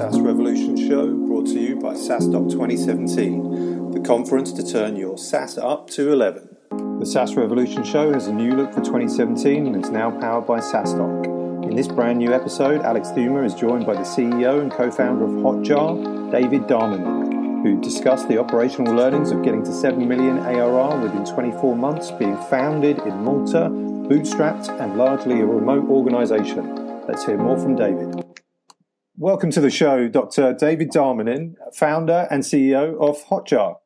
SaaS Revolution show brought to you by SaaStock 2017, the conference to turn your SaaS up to 11. The SaaS Revolution show has a new look for 2017 and is now powered by SaaStock. In this brand new episode, Alex Theuma is joined by the CEO and co founder of Hotjar, David Darmanin, who discussed the operational learnings of getting to 7 million ARR within 24 months, being founded in Malta, bootstrapped, and largely a remote organization. Let's hear more from David. Welcome to the show, Dr. David Darmanin, founder and CEO of Hotjar.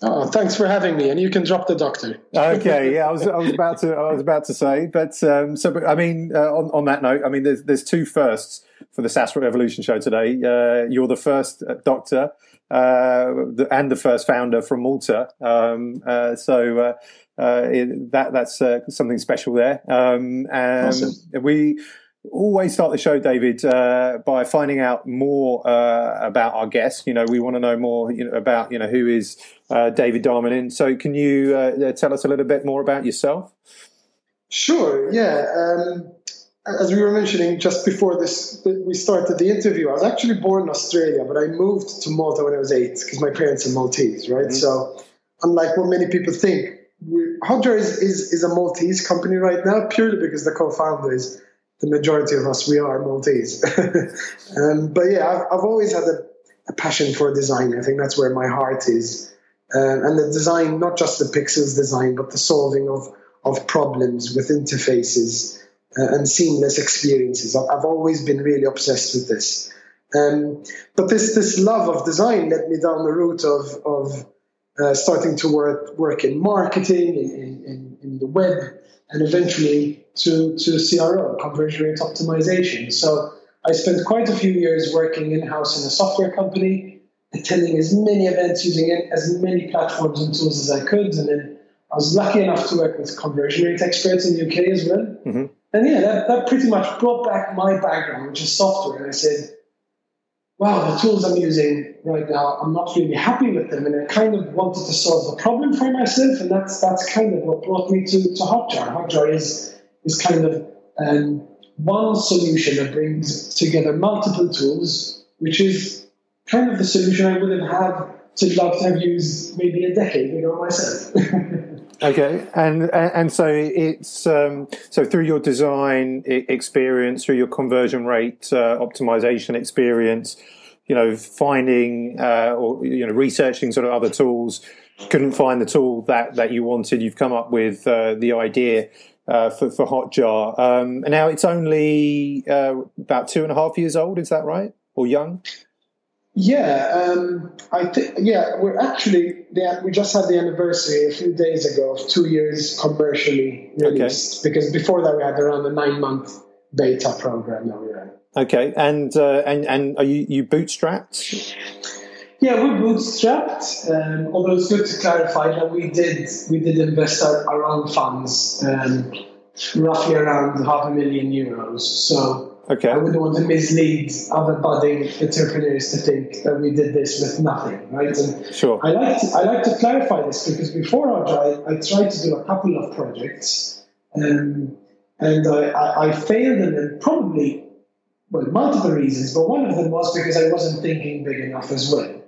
Oh, thanks for having me, and you can drop the doctor. okay, yeah, I was, I was about to, I was about to say, but um, so, but, I mean, uh, on, on that note, I mean, there's, there's two firsts for the SaaS Revolution show today. Uh, you're the first uh, doctor uh, and the first founder from Malta, um, uh, so uh, it, that that's something special there. Um, and awesome. we always start the show, David, uh, by finding out more uh, about our guest. You know, we want to know more you know, about you know who is uh, David Darmanin. So, can you uh, tell us a little bit more about yourself? Sure. Yeah. Um, as we were mentioning just before this, we started the interview. I was actually born in Australia, but I moved to Malta when I was eight because my parents are Maltese, right? Mm-hmm. So, unlike what many people think, Hotjar is, is, is a Maltese company right now purely because the co-founder is the majority of us we are Maltese. um, but yeah, I've, I've always had a, a, passion for design. I think that's where my heart is, uh, and the design, not just the pixels design, but the solving of of problems with interfaces uh, and seamless experiences. I've always been really obsessed with this. Um, but this this love of design led me down the route of of uh, starting to work work in marketing, in, in, in the web, and eventually to, to CRO, conversion rate optimization. So I spent quite a few years working in house in a software company, attending as many events, using as many platforms and tools as I could. And then I was lucky enough to work with conversion rate experts in the UK as well. Mm-hmm. And yeah, that, that pretty much brought back my background, which is software. And I said, wow, the tools I'm using right now, I'm not really happy with them. And I kind of wanted to solve the problem for myself. And that's, that's kind of what brought me to, to Hotjar. Hotjar is, is kind of um, one solution that brings together multiple tools, which is kind of the solution I would have had to love to have used maybe a decade ago myself. Okay, and and so it's um, so through your design experience, through your conversion rate uh, optimization experience, you know, finding uh, or you know researching sort of other tools, couldn't find the tool that that you wanted. You've come up with uh, the idea. Uh, for, for Hotjar, um, and now it's only uh, about two and a half years old. Is that right, or young? Yeah, um, I think yeah, we're actually yeah, we just had the anniversary a few days ago of two years commercially released. Okay. Because before that, we had around a nine month beta program that we ran. Okay, and uh, and and are you you bootstrapped? Yeah, we're bootstrapped. Um, although it's good to clarify that we did we did invest our, our own funds, um, roughly around half a million euros. So Okay. I wouldn't want to mislead other budding entrepreneurs to think that we did this with nothing, right? And sure. I like to, I like to clarify this because before Hotjar, I, I tried to do a couple of projects, um, and I, I, I failed them, and probably well multiple reasons, but one of them was because I wasn't thinking big enough as well.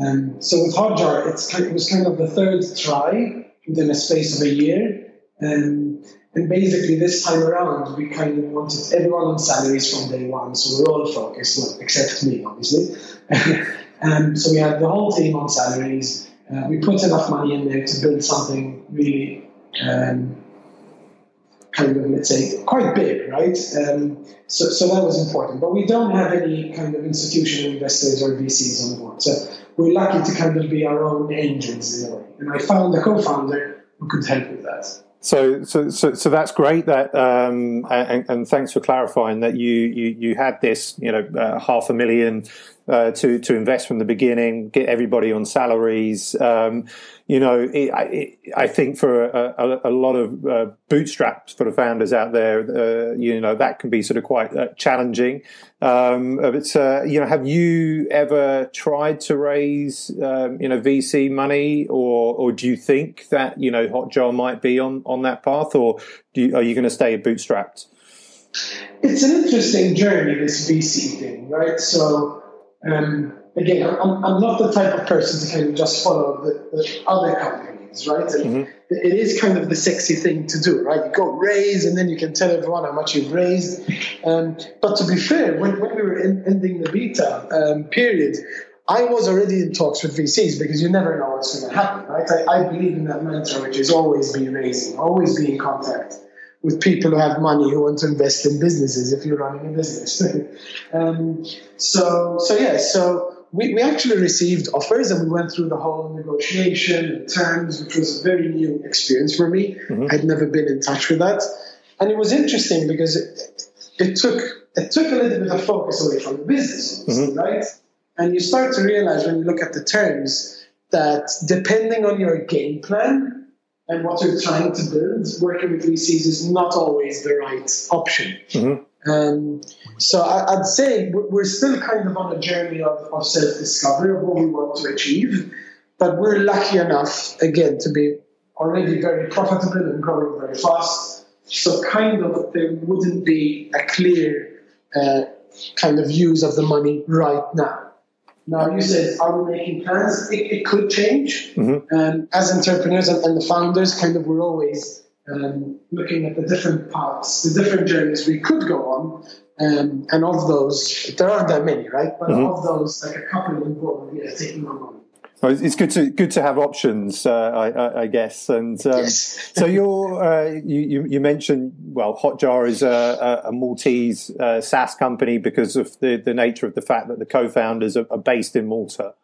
Um, so with Hotjar, it's kind, it was kind of the third try within a space of a year. Um, and basically, this time around, we kind of wanted everyone on salaries from day one. So we're all focused, well, except me, obviously. um, so we had the whole team on salaries. Uh, we put enough money in there to build something really um, kind of, let's say, quite big, right? Um, so, so that was important. But we don't have any kind of institutional investors or VCs on board. So we're lucky to kind of be our own angels in a way. And I found a co founder who could help with that. So, so, so, so that's great. That um, and, and, thanks for clarifying that you you, you had this, you know, uh, half a million uh, to to invest from the beginning, get everybody on salaries. Um, you know, it, it, I think for a, a, a lot of uh, bootstraps for the founders out there, uh, you know, that can be sort of quite uh, challenging. Um, but uh, you know, have you ever tried to raise um, you know VC money, or or do you think that you know Hotjar might be on on that path, or you, are you going to stay bootstrapped? It's an interesting journey, this VC thing, right? So Um, again, I'm, I'm not the type of person to kind of just follow the, the other companies, right? And mm-hmm. it is kind of the sexy thing to do, right? You go raise and then you can tell everyone how much you've raised. Um, but to be fair, when, when we were in, ending the beta um, period, I was already in talks with VCs because you never know what's going to happen, right? I, I believe in that mantra, which is always be raising, always be in contact with people who have money who want to invest in businesses if you're running a business. um, so, so yeah, so we, we actually received offers and we went through the whole negotiation and terms, which was a very new experience for me. Mm-hmm. I'd never been in touch with that. And it was interesting because it, it took it took a little bit of focus away from the business, mm-hmm. right? And you start to realize when you look at the terms that depending on your game plan and what you're trying to build, working with VCs is not always the right option. Mm-hmm. Um, so I, would say we're still kind of on a journey of, of self discovery of what we want to achieve, but we're lucky enough, again, to be already very profitable and growing very fast. So, kind of, there wouldn't be a clear uh, kind of use of the money right now. Now, you said, are we making plans? It, it could change. Mm-hmm. Um, as entrepreneurs and, and, the founders, kind of, we're always um, looking at the different paths, the different journeys we could go on. Um, and of those, there aren't that many, right? But mm-hmm. of those, like a couple of them, yeah, taking on well, it's good to good to have options, uh, I, I, guess. And um, yes. so you're uh, you, you mentioned well, Hotjar is a, a Maltese uh, SaaS company because of the, the nature of the fact that the co-founders are, are based in Malta,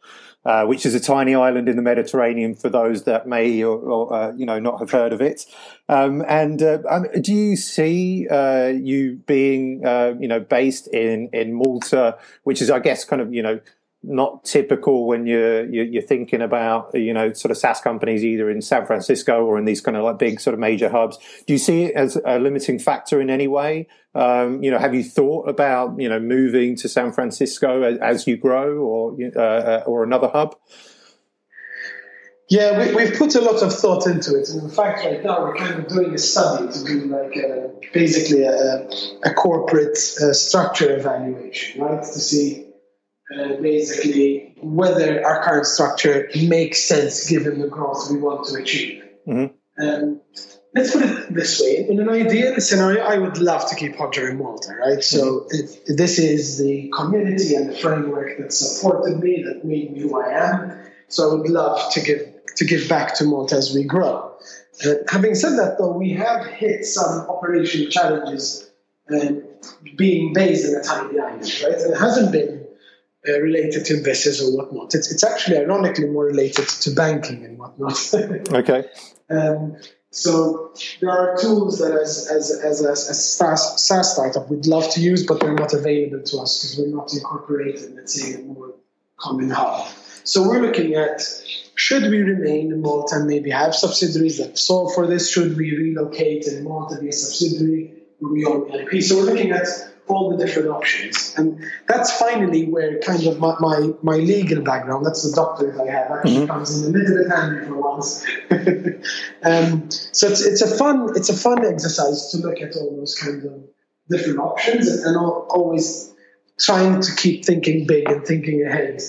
uh, which is a tiny island in the Mediterranean. For those that may or, or uh, you know not have heard of it, um, and uh, um, do you see you being you know based in in Malta, which is I guess kind of you know not typical when you're, you're thinking about you know sort of SaaS companies either in San Francisco or in these kind of like big sort of major hubs. Do you see it as a limiting factor in any way? Um, you know, have you thought about you know moving to San Francisco as, as you grow or uh, uh or another hub? Yeah, we, have put a lot of thought into it, and in fact, right now we're kind of doing a study to do like a, basically a, a corporate uh, structure evaluation, right, to see uh, basically whether our current structure makes sense given the growth we want to achieve. Mm-hmm. Um, let's put it this way: in an ideal scenario, I would love to keep Hotjar in Malta, right? So mm-hmm. this is the community and the framework that supported me, that made me who I am. So I would love to give to give back to Malta as we grow. Uh, having said that, though, we have hit some operational challenges uh, being based in a tiny island, right? And it hasn't been uh, related to investors or whatnot. It's, it's actually ironically more related to banking and whatnot. okay. Um, so there are tools that as, as, as, a, as a SaaS, SaaS startup we'd love to use, but they're not available to us because we're not incorporated, let's say, in a more common hub. So we're looking at should we remain in Malta and maybe have subsidiaries that solve for this? Should we relocate in Malta be a subsidiary? We own LP. So we're looking at all the different options. And that's finally where kind of my, my, my legal background, that's the doctorate that I have, actually mm-hmm. comes in a little bit handy for once. um, so it's, it's a fun it's a fun exercise to look at all those kind of different options and, and always trying to keep thinking big and thinking ahead.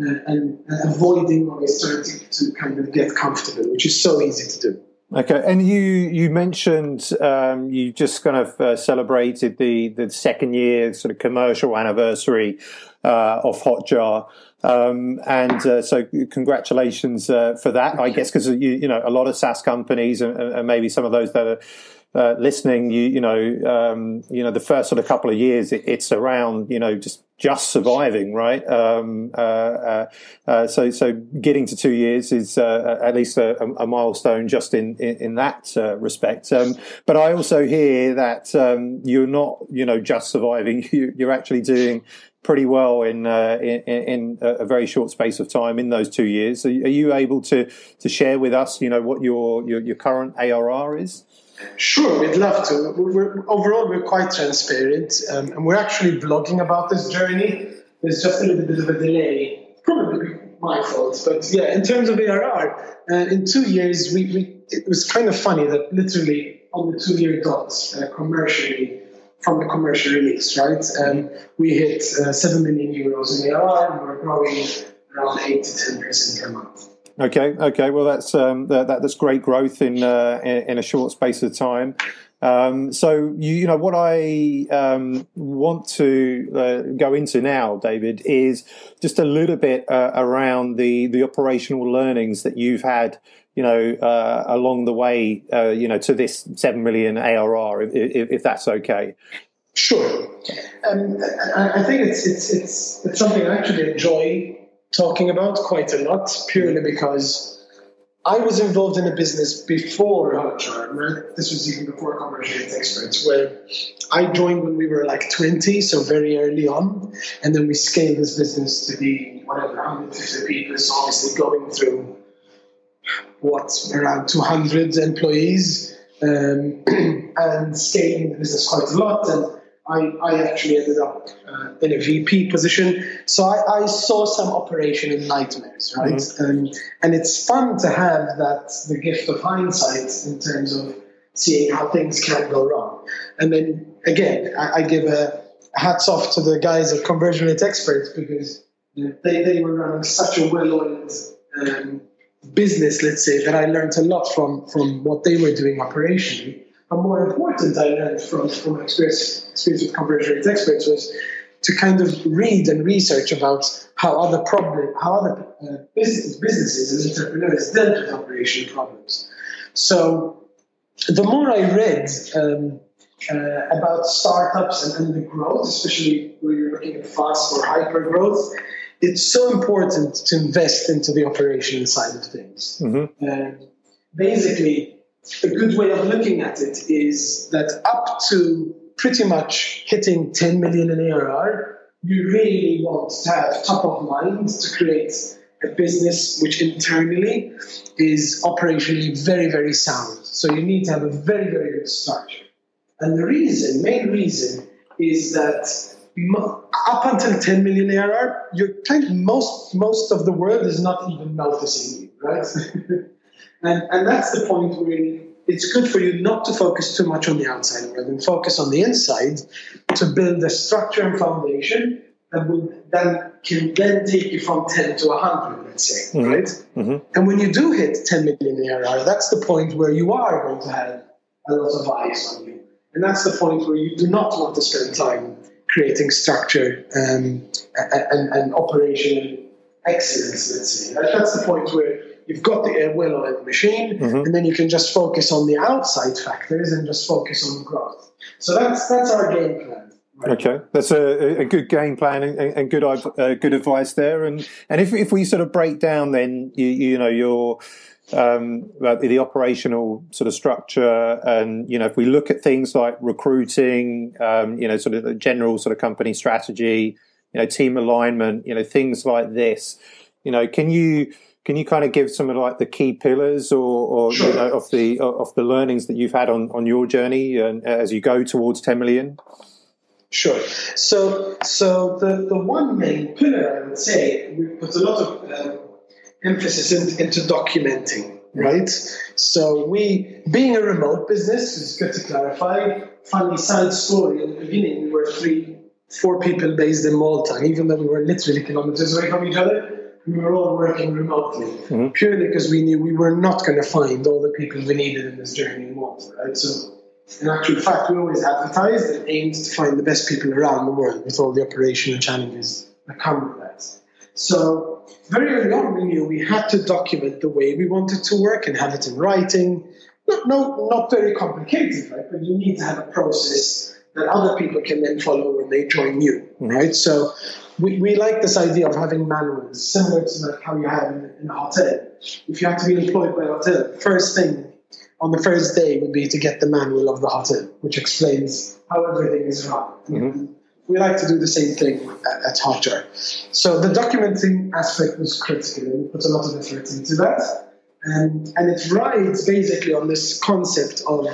Uh, and, and avoiding always trying to, to kind of get comfortable, which is so easy to do. Okay, and you you mentioned um, you just kind of uh, celebrated the the second year sort of commercial anniversary uh, of Hotjar, um, and uh, so congratulations uh, for that. I guess because you you know a lot of SaaS companies and, and maybe some of those that are uh, listening, you you know, um, you know, the first sort of couple of years, it, it's around you know just just surviving, right? Um, uh, uh, uh so so getting to two years is uh, at least a, a, milestone just in in, in that uh, respect. Um, but I also hear that um, you're not you know just surviving; you, are actually doing pretty well in, in, in a very short space of time in those two years. Are, you able to to share with us, you know, what your your, your current ARR is? Sure, we'd love to. We're, overall, we're quite transparent, um, and we're actually blogging about this journey. There's just a little bit of a delay, probably my fault, but yeah, in terms of ARR, uh, in two years, we, we, it was kind of funny that literally on the two-year dot, uh, commercially, from the commercial release, right? Um, we hit uh, 7 million euros in ARR and we're growing around 8 to 10% per month. Okay, okay. Well, that's um, that, that's great growth in, uh, in, in a short space of time. Um, so you, you, know what I um, want to uh, go into now, David, is just a little bit uh, around the the operational learnings that you've had, you know, uh, along the way, uh, you know, to this seven million ARR, if, if, if that's okay. Sure. Um, I, I, think it's, it's it's it's something I actually enjoy talking about quite a lot, purely because I was involved in a business before Hotjar, right? This was even before Conversion Experts, where I joined when we were like 20, so very early on. And then we scaled this business to be whatever, 150 people. So obviously going through what, around 200 employees um, and scaling the business quite a lot. And I, I actually ended up uh, in a VP position. So I, I, saw some operation in nightmares, right? Mm-hmm. Um, and it's fun to have that, the gift of hindsight in terms of seeing how things can go wrong. And then again, I, I give a hats off to the guys at Conversion Rate Experts because they, they were running such a well-oiled um, business, let's say, that I learned a lot from, from what they were doing operationally a more important I learned from, from experience, experience with conversion rate experts was to kind of read and research about how other problem, how other uh, business, businesses and entrepreneurs dealt with operational problems. So the more I read um, uh, about startups and, and, the growth, especially when you're looking at fast or hyper growth, it's so important to invest into the operational side of things. Mm-hmm. Um, basically, a good way of looking at it is that up to pretty much hitting 10 million in ARR, you really want to have top of mind to create a business which internally is operationally very, very sound. So you need to have a very, very good structure. And the reason, main reason, is that up until 10 million ARR, you're kind of most most of the world is not even noticing you, right? And, and that's the point where it's good for you not to focus too much on the outside world and focus on the inside to build a structure and foundation that will then can then take you from 10 to 100, let's say, mm-hmm. right? Mm-hmm. And when you do hit 10 million ARR, that's the point where you are going to have a lot of eyes on you. And that's the point where you do not want to spend time creating structure um, and, and, operational excellence, let's say. That's the point where you've got the well-oiled machine, mm-hmm. and then you can just focus on the outside factors and just focus on growth. So that's that's our game plan. Right? Okay, that's a, a, good game plan and, and good uh, good advice there. And and if if we sort of break down, then you you know your um, the operational sort of structure, and you know if we look at things like recruiting, um, you know, sort of the general sort of company strategy, you know, team alignment, you know, things like this. You know, can you can you kind of give some of like the key pillars or, or sure. you know, of the of the learnings that you've had on, on your journey and as you go towards 10 million? Sure. So, so the, the one main pillar I would say we put a lot of um, emphasis in, into documenting, right? So we, being a remote business, it's good to clarify. Funny side story in the beginning, we were three, four people based in Malta, even though we were literally kilometers away from each other we were all working remotely mm-hmm. purely because we knew we were not going to find all the people we needed in this journey in Malta, right? So, in actual fact, we always advertised and aimed to find the best people around the world with all the operational challenges that come with that. So, very early on, we knew we had to document the way we wanted to work and have it in writing. Not, no, not very complicated, right? But you need to have a process that other people can then follow when they join you, right? So we, we like this idea of having manuals, similar to like how you have in, in a hotel. If you have to be employed by a hotel, first thing on the first day would be to get the manual of the hotel, which explains how everything is run. Mm-hmm. We like to do the same thing at, at Hotjar. So the documenting aspect was critical, and we put a lot of effort into that. And, and it rides basically on this concept of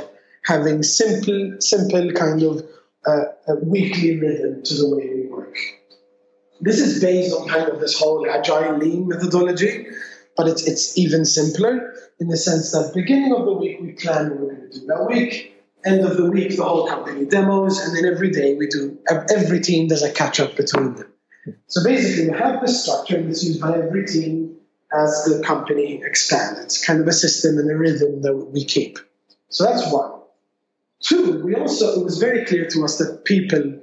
having simple, simple kind of uh, weekly rhythm to the way we work. This is based on kind of this whole agile lean methodology, but it's, it's even simpler in the sense that beginning of the week we plan what we're going to do that week. end of the week, the whole company demos, and then every day we do, every team does a catch up between them. So basically, we have this structure that's used by every team as the company expands. It's kind of a system and a rhythm that we keep. So that's one. Two, we also, it was very clear to us that people,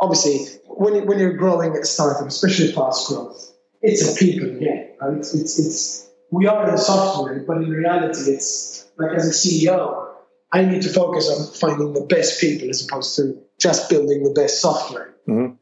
obviously, when, when you're growing at a startup, especially fast growth, it's a people game, right? It's, it's, it's, we are in software, but in reality, it's like as a CEO, I need to focus on finding the best people as opposed to just building the best software. Mm-hmm.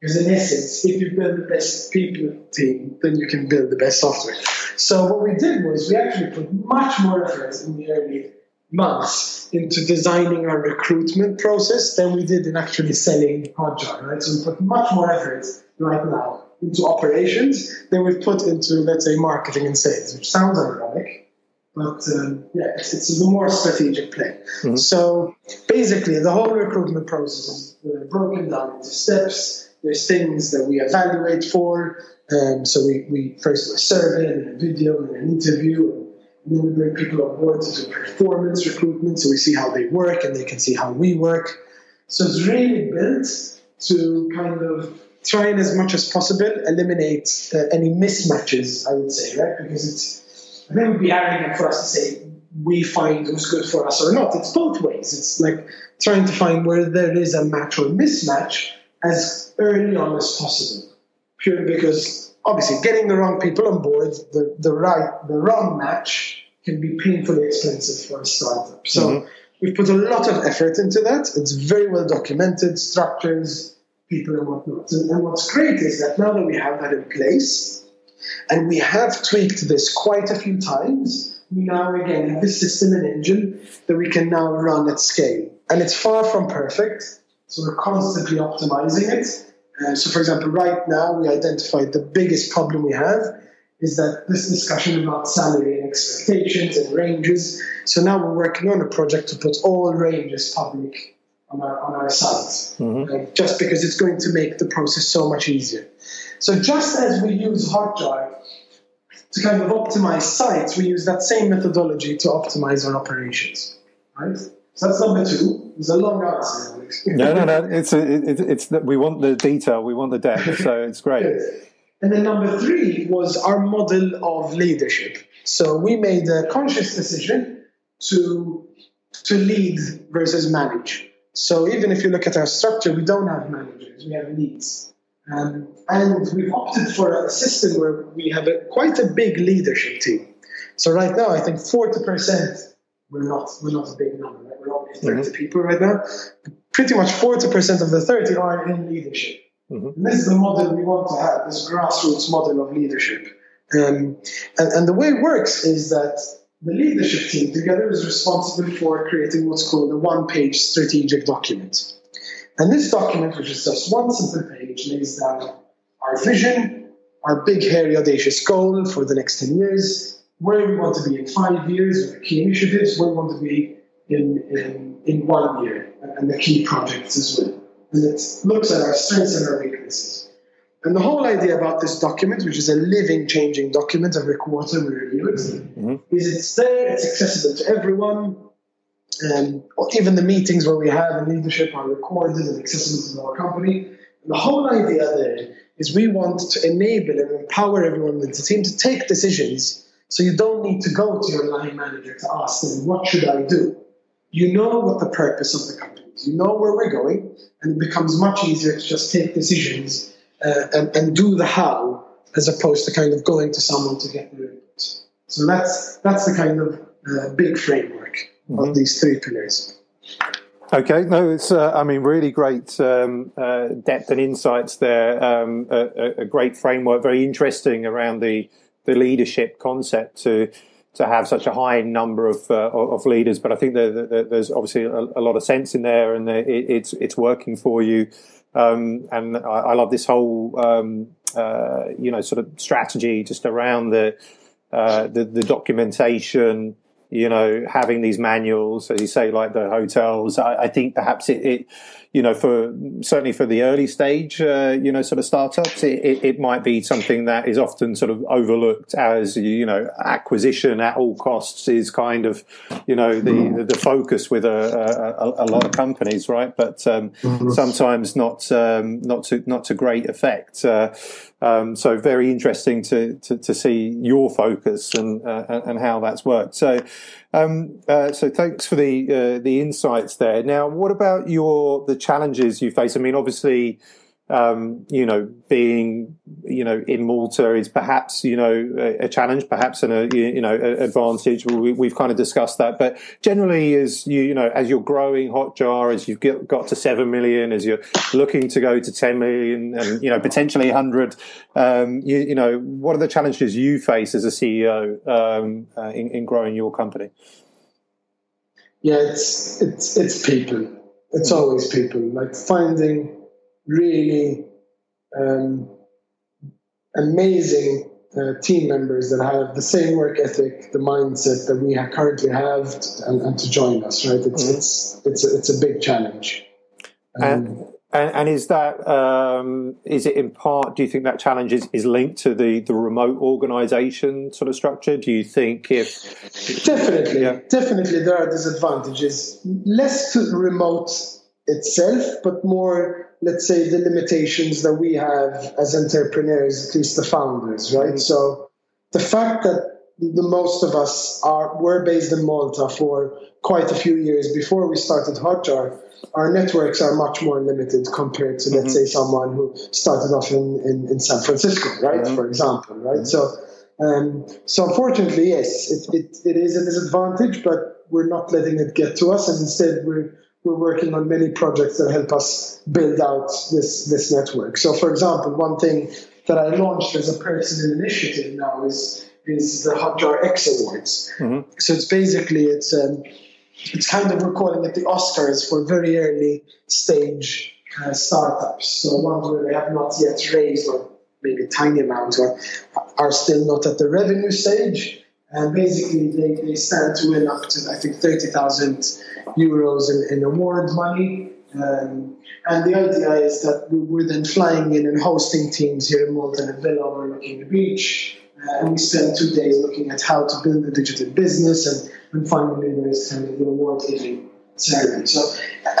Because in essence, if you build the best people team, then you can build the best software. So what we did was we actually put much more effort in the early months into designing our recruitment process than we did in actually selling Hotjar, right? So we put much more effort right now into operations than we've put into, let's say, marketing and sales, which sounds ironic, but um, yeah, it's, it's, a more strategic play. Mm-hmm. So basically, the whole recruitment process is uh, broken down into steps there's things that we evaluate for. Um, so we, we first do a survey and a video and an interview. And then we bring people on board to do performance recruitment. So we see how they work and they can see how we work. So it's really built to kind of try and as much as possible eliminate uh, any mismatches, I would say, right? Because it's, I think it would be arrogant for us to say we find who's good for us or not. It's both ways. It's like trying to find where there is a match or mismatch as early on as possible, purely because obviously getting the wrong people on board, the, the right, the wrong match can be painfully expensive for a startup. So mm-hmm. we've put a lot of effort into that. It's very well documented, structures, people and whatnot. And, and what's great is that now that we have that in place, and we have tweaked this quite a few times, we now again have this system and engine that we can now run at scale. And it's far from perfect so we're constantly optimizing it. Uh, so, for example, right now we identified the biggest problem we have is that this discussion about salary and expectations and ranges. So now we're working on a project to put all ranges public on our on our site, mm-hmm. uh, just because it's going to make the process so much easier. So just as we use Hotjar to kind of optimize sites, we use that same methodology to optimize our operations, right? So that's number two. It's a long answer. no, no, no. It's a, it, it's that we want the detail, we want the depth, so it's great. yes. And then number three was our model of leadership. So we made a conscious decision to to lead versus manage. So even if you look at our structure, we don't have managers, we have leads. Um, and we've opted for a system where we have a, quite a big leadership team. So right now, I think 40% we're not we're not a big number. Right? We're only 30 mm-hmm. people right now. Pretty much 40% of the 30 are in leadership. Mm-hmm. And this is the model we want to have, this grassroots model of leadership. Um, and, and the way it works is that the leadership team together is responsible for creating what's called a one page strategic document. And this document, which is just one simple page, lays down our vision, our big, hairy, audacious goal for the next 10 years, where we want to be in five years, with key initiatives, where we want to be in, in, in one year, and the key projects as well. And it looks at our strengths and our weaknesses. And the whole idea about this document, which is a living, changing document every quarter we review it, mm-hmm. is it's there, it's accessible to everyone. And even the meetings where we have in leadership are recorded and accessible to our company. And the whole idea there is we want to enable and empower everyone in the team to take decisions so you don't need to go to your line manager to ask them, what should I do? You know what the purpose of the company is. You know where we're going, and it becomes much easier to just take decisions uh, and, and do the how as opposed to kind of going to someone to get the input. So that's that's the kind of uh, big framework mm-hmm. of these three pillars. Okay, no, it's uh, I mean really great um, uh, depth and insights there. Um, a, a, great framework, very interesting around the the leadership concept to to have such a high number of uh, of leaders. But I think there's obviously a, a, lot of sense in there, and it, it's it's working for you. Um, and I, I, love this whole um, uh, you know sort of strategy just around the, uh, the the, documentation. you know, having these manuals, as you say, like the hotels, I, I think perhaps it, it, you know, for certainly for the early stage, uh, you know, sort of startups, it, it, it, might be something that is often sort of overlooked as, you know, acquisition at all costs is kind of, you know, the, mm-hmm. the focus with a, a, a, lot of companies, right? But um, mm-hmm. sometimes not, um, not to, not to great effect. Uh, um, so very interesting to, to, to, see your focus and, uh, and how that's worked. So, um, uh, so thanks for the uh, the insights there. Now, what about your the challenges you face? I mean, obviously, um, you know, being, you know, in Malta is perhaps, you know, a, a challenge, perhaps an, a, you know, advantage. We, have kind of discussed that, but generally as you, you know, as you're growing Hotjar, as you've get, got to 7 million, as you're looking to go to 10 million and, you know, potentially 100, um, you, you, know, what are the challenges you face as a CEO, um, uh, in, in growing your company? Yeah, it's, it's, it's people. It's always people like finding, really um, amazing uh, team members that have the same work ethic, the mindset that we have currently have, and, and to join us. Right? It's mm-hmm. it's it's a, it's a big challenge. Um, and, and, and is that um, is it in part? Do you think that challenge is, is linked to the, the remote organisation sort of structure? Do you think if definitely, yeah. definitely there are disadvantages, less to remote itself, but more let's say the limitations that we have as entrepreneurs, at least the founders, right? Mm-hmm. So the fact that the most of us are were based in Malta for quite a few years before we started Hotjar, our networks are much more limited compared to let's mm-hmm. say someone who started off in, in, in San Francisco, right? Mm-hmm. For example, right? Mm-hmm. So um, so unfortunately, yes, it, it, it is a disadvantage, but we're not letting it get to us, and instead we're we're working on many projects that help us build out this this network. So, for example, one thing that I launched as a personal initiative now is is the Hotjar X Awards. Mm-hmm. So it's basically it's um, it's kind of we're calling it the Oscars for very early stage uh, startups. So ones where they have not yet raised or maybe tiny amounts or are still not at the revenue stage. And basically, they, they stand to win up to I think thirty thousand euros in, in award money. Um, and the idea is that we're then flying in and hosting teams here in Malta and Villa overlooking the beach. Uh, and we spent two days looking at how to build a digital business. And, and finally, there's kind of the award giving ceremony. So,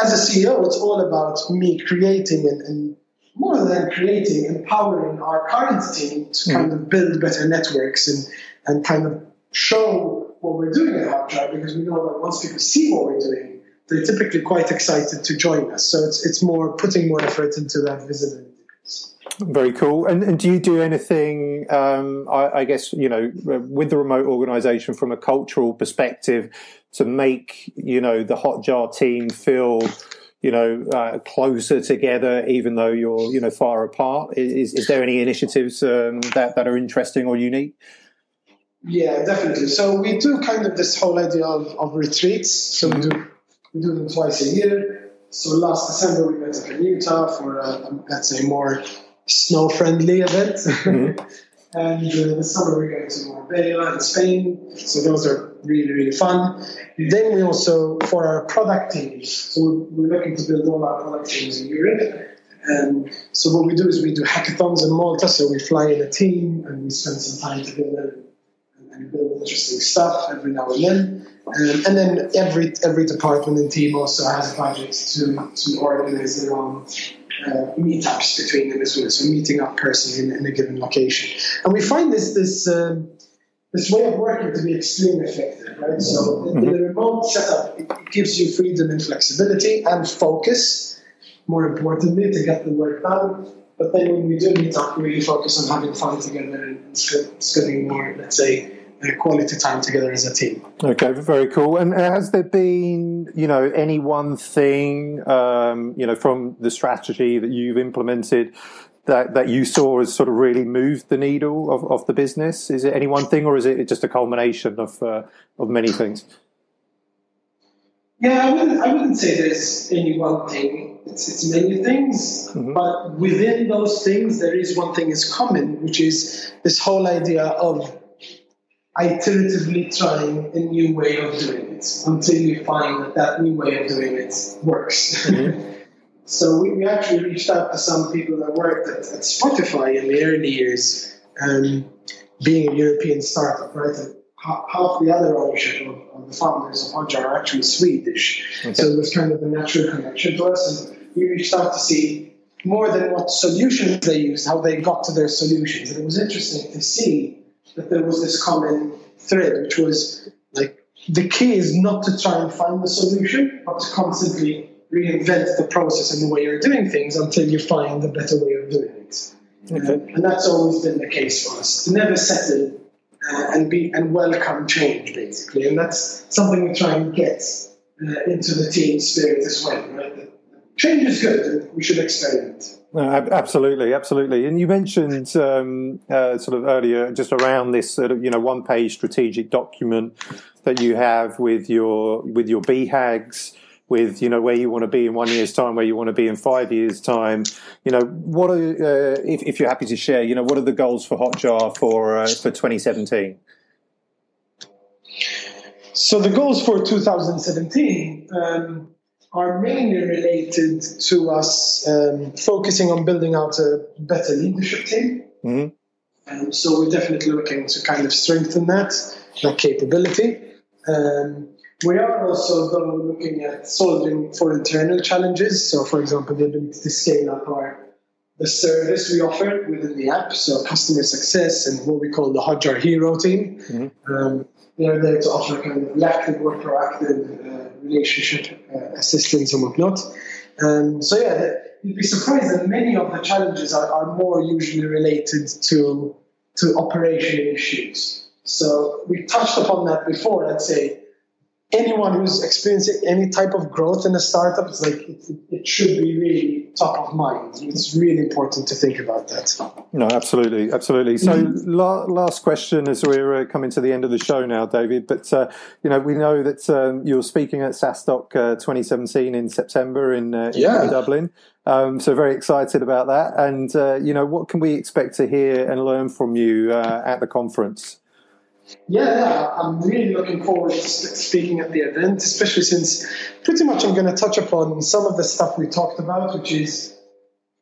as a CEO, it's all about me creating and, and more than creating, empowering our current team to mm. kind of build better networks and, and kind of show what we're doing at Hotjar because we know that once people see what we're doing, they're typically quite excited to join us. So it's it's more putting more effort into that visibility. Very cool. And, and do you do anything? Um, I, I, guess you know, with the remote organisation from a cultural perspective, to make you know the Hotjar team feel you know uh, closer together, even though you're you know far apart. Is, is there any initiatives um, that that are interesting or unique? Yeah, definitely. So we do kind of this whole idea of, of retreats. So we do we do them twice a year. So last December we up in Utah for a, a let's say more snow friendly event. Mm-hmm. and uh, this summer we're going to Marbella in Spain. So those are really really fun. Then we also for our product teams. So we're, we're looking to build all our product teams in Europe. And so what we do is we do hackathons in Malta. So we fly in a team and we spend some time together and build interesting stuff every now and then. Um, and then every every department and team also has budgets to to organize their own uh, meetups between them as well. So meeting up personally in, in a given location, and we find this this. Um, this way of working to be extremely effective, right? So mm-hmm. in the remote setup, it gives you freedom and flexibility and focus, more importantly, to get the work done. But then when we do meet up, we really focus on having fun together and spending more, let's say, quality time together as a team. Okay, very cool. And has there been, you know, any one thing, um, you know, from the strategy that you've implemented that, that you saw has sort of really moved the needle of, of the business? Is it any one thing, or is it just a culmination of uh, of many things? Yeah, I wouldn't, I wouldn't say there's any one thing. It's, it's many things, mm-hmm. but within those things, there is one thing is common, which is this whole idea of iteratively trying a new way of doing it until you find that that new way of doing it works. Mm-hmm. so we, we, actually reached out to some people that worked at, at Spotify in the early years, um, being a European startup, right? And half the other ownership of, of the founders of Hotjar are actually Swedish. Okay. So it was kind of a natural connection to us. And we reached out to see more than what solutions they used, how they got to their solutions. And it was interesting to see that there was this common thread, which was like the key is not to try and find the solution, but to constantly reinvent the process and the way you're doing things until you find a better way of doing it. Okay. Um, and that's always been the case for us to never settle uh, and be and welcome change, basically. And that's something we try and get uh, into the team spirit as well. Right? Change is good. We should experiment. absolutely, absolutely. And you mentioned um, uh, sort of earlier, just around this sort of you know one page strategic document that you have with your with your BHAGs with you know where you want to be in one year's time, where you want to be in five years' time. You know, what are uh, if, if, you're happy to share? You know, what are the goals for Hotjar for uh, for 2017? So the goals for 2017. Um, are mainly related to us um, focusing on building out a better leadership team. Mm-hmm. Um, so we're definitely looking to kind of strengthen that that capability. Um, we are also though looking at solving for internal challenges. So, for example, the ability to scale up our the service we offer within the app, so customer success and what we call the Hotjar Hero team. Mm-hmm. Um, they're there to offer kind of reactive or proactive uh, relationship uh, assistance and whatnot. Um, so yeah, you'd be surprised that many of the challenges are, are more usually related to to operational issues. So we touched upon that before. Let's say anyone who's experiencing any type of growth in a startup, it's like it, it, should be really top of mind. It's really important to think about that. No, absolutely, absolutely. So, la- last question as we're uh, coming to the end of the show now, David. But uh, you know, we know that um, you're speaking at SaaStock uh, 2017 in September in, uh, yeah. Dublin. Um, so very excited about that. And uh, you know, what can we expect to hear and learn from you uh, at the conference? Yeah, yeah, I'm really looking forward to speaking at the event, especially since pretty much I'm going to touch upon some of the stuff we talked about, which is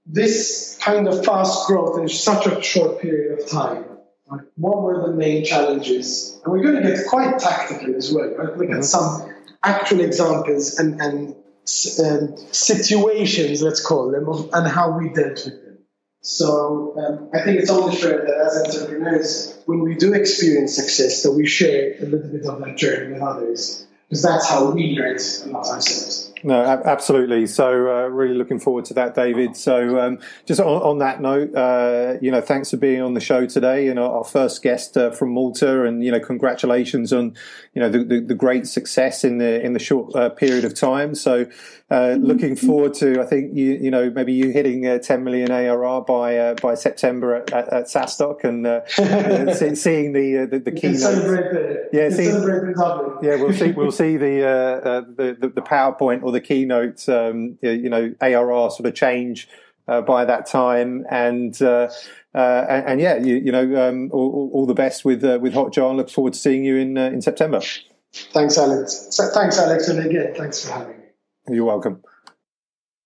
this kind of fast growth in such a short period of time. Like, what were the main challenges? And we're going to get quite tactical as well, right? Look mm-hmm. at some actual examples and, and uh, situations, let's call them, and how we dealt with them. So um, I think it's only fair that as entrepreneurs, when we do experience success, that we share a little bit of that journey with others, because that's how we learn about ourselves. No, absolutely. So, uh, really looking forward to that, David. So, um, just on, on, that note, uh, you know, thanks for being on the show today and our, our first guest uh, from Malta, and you know, congratulations on you know the, the, the great success in the in the short uh, period of time. So, uh, looking forward to, I think you you know maybe you hitting uh, 10 million ARR by by September at, at, at SaaStock and seeing the the, the keynote. Yeah, see, yeah, we'll see we'll see the the, the PowerPoint or the keynote, um, you know, ARR sort of change uh, by that time. And, uh, uh, and, and, yeah, you, you know, um, all, all, the best with uh, with Hotjar. Look forward to seeing you in uh, in September. Thanks, Alex. Thanks, Alex, and again, thanks for having me. You're welcome.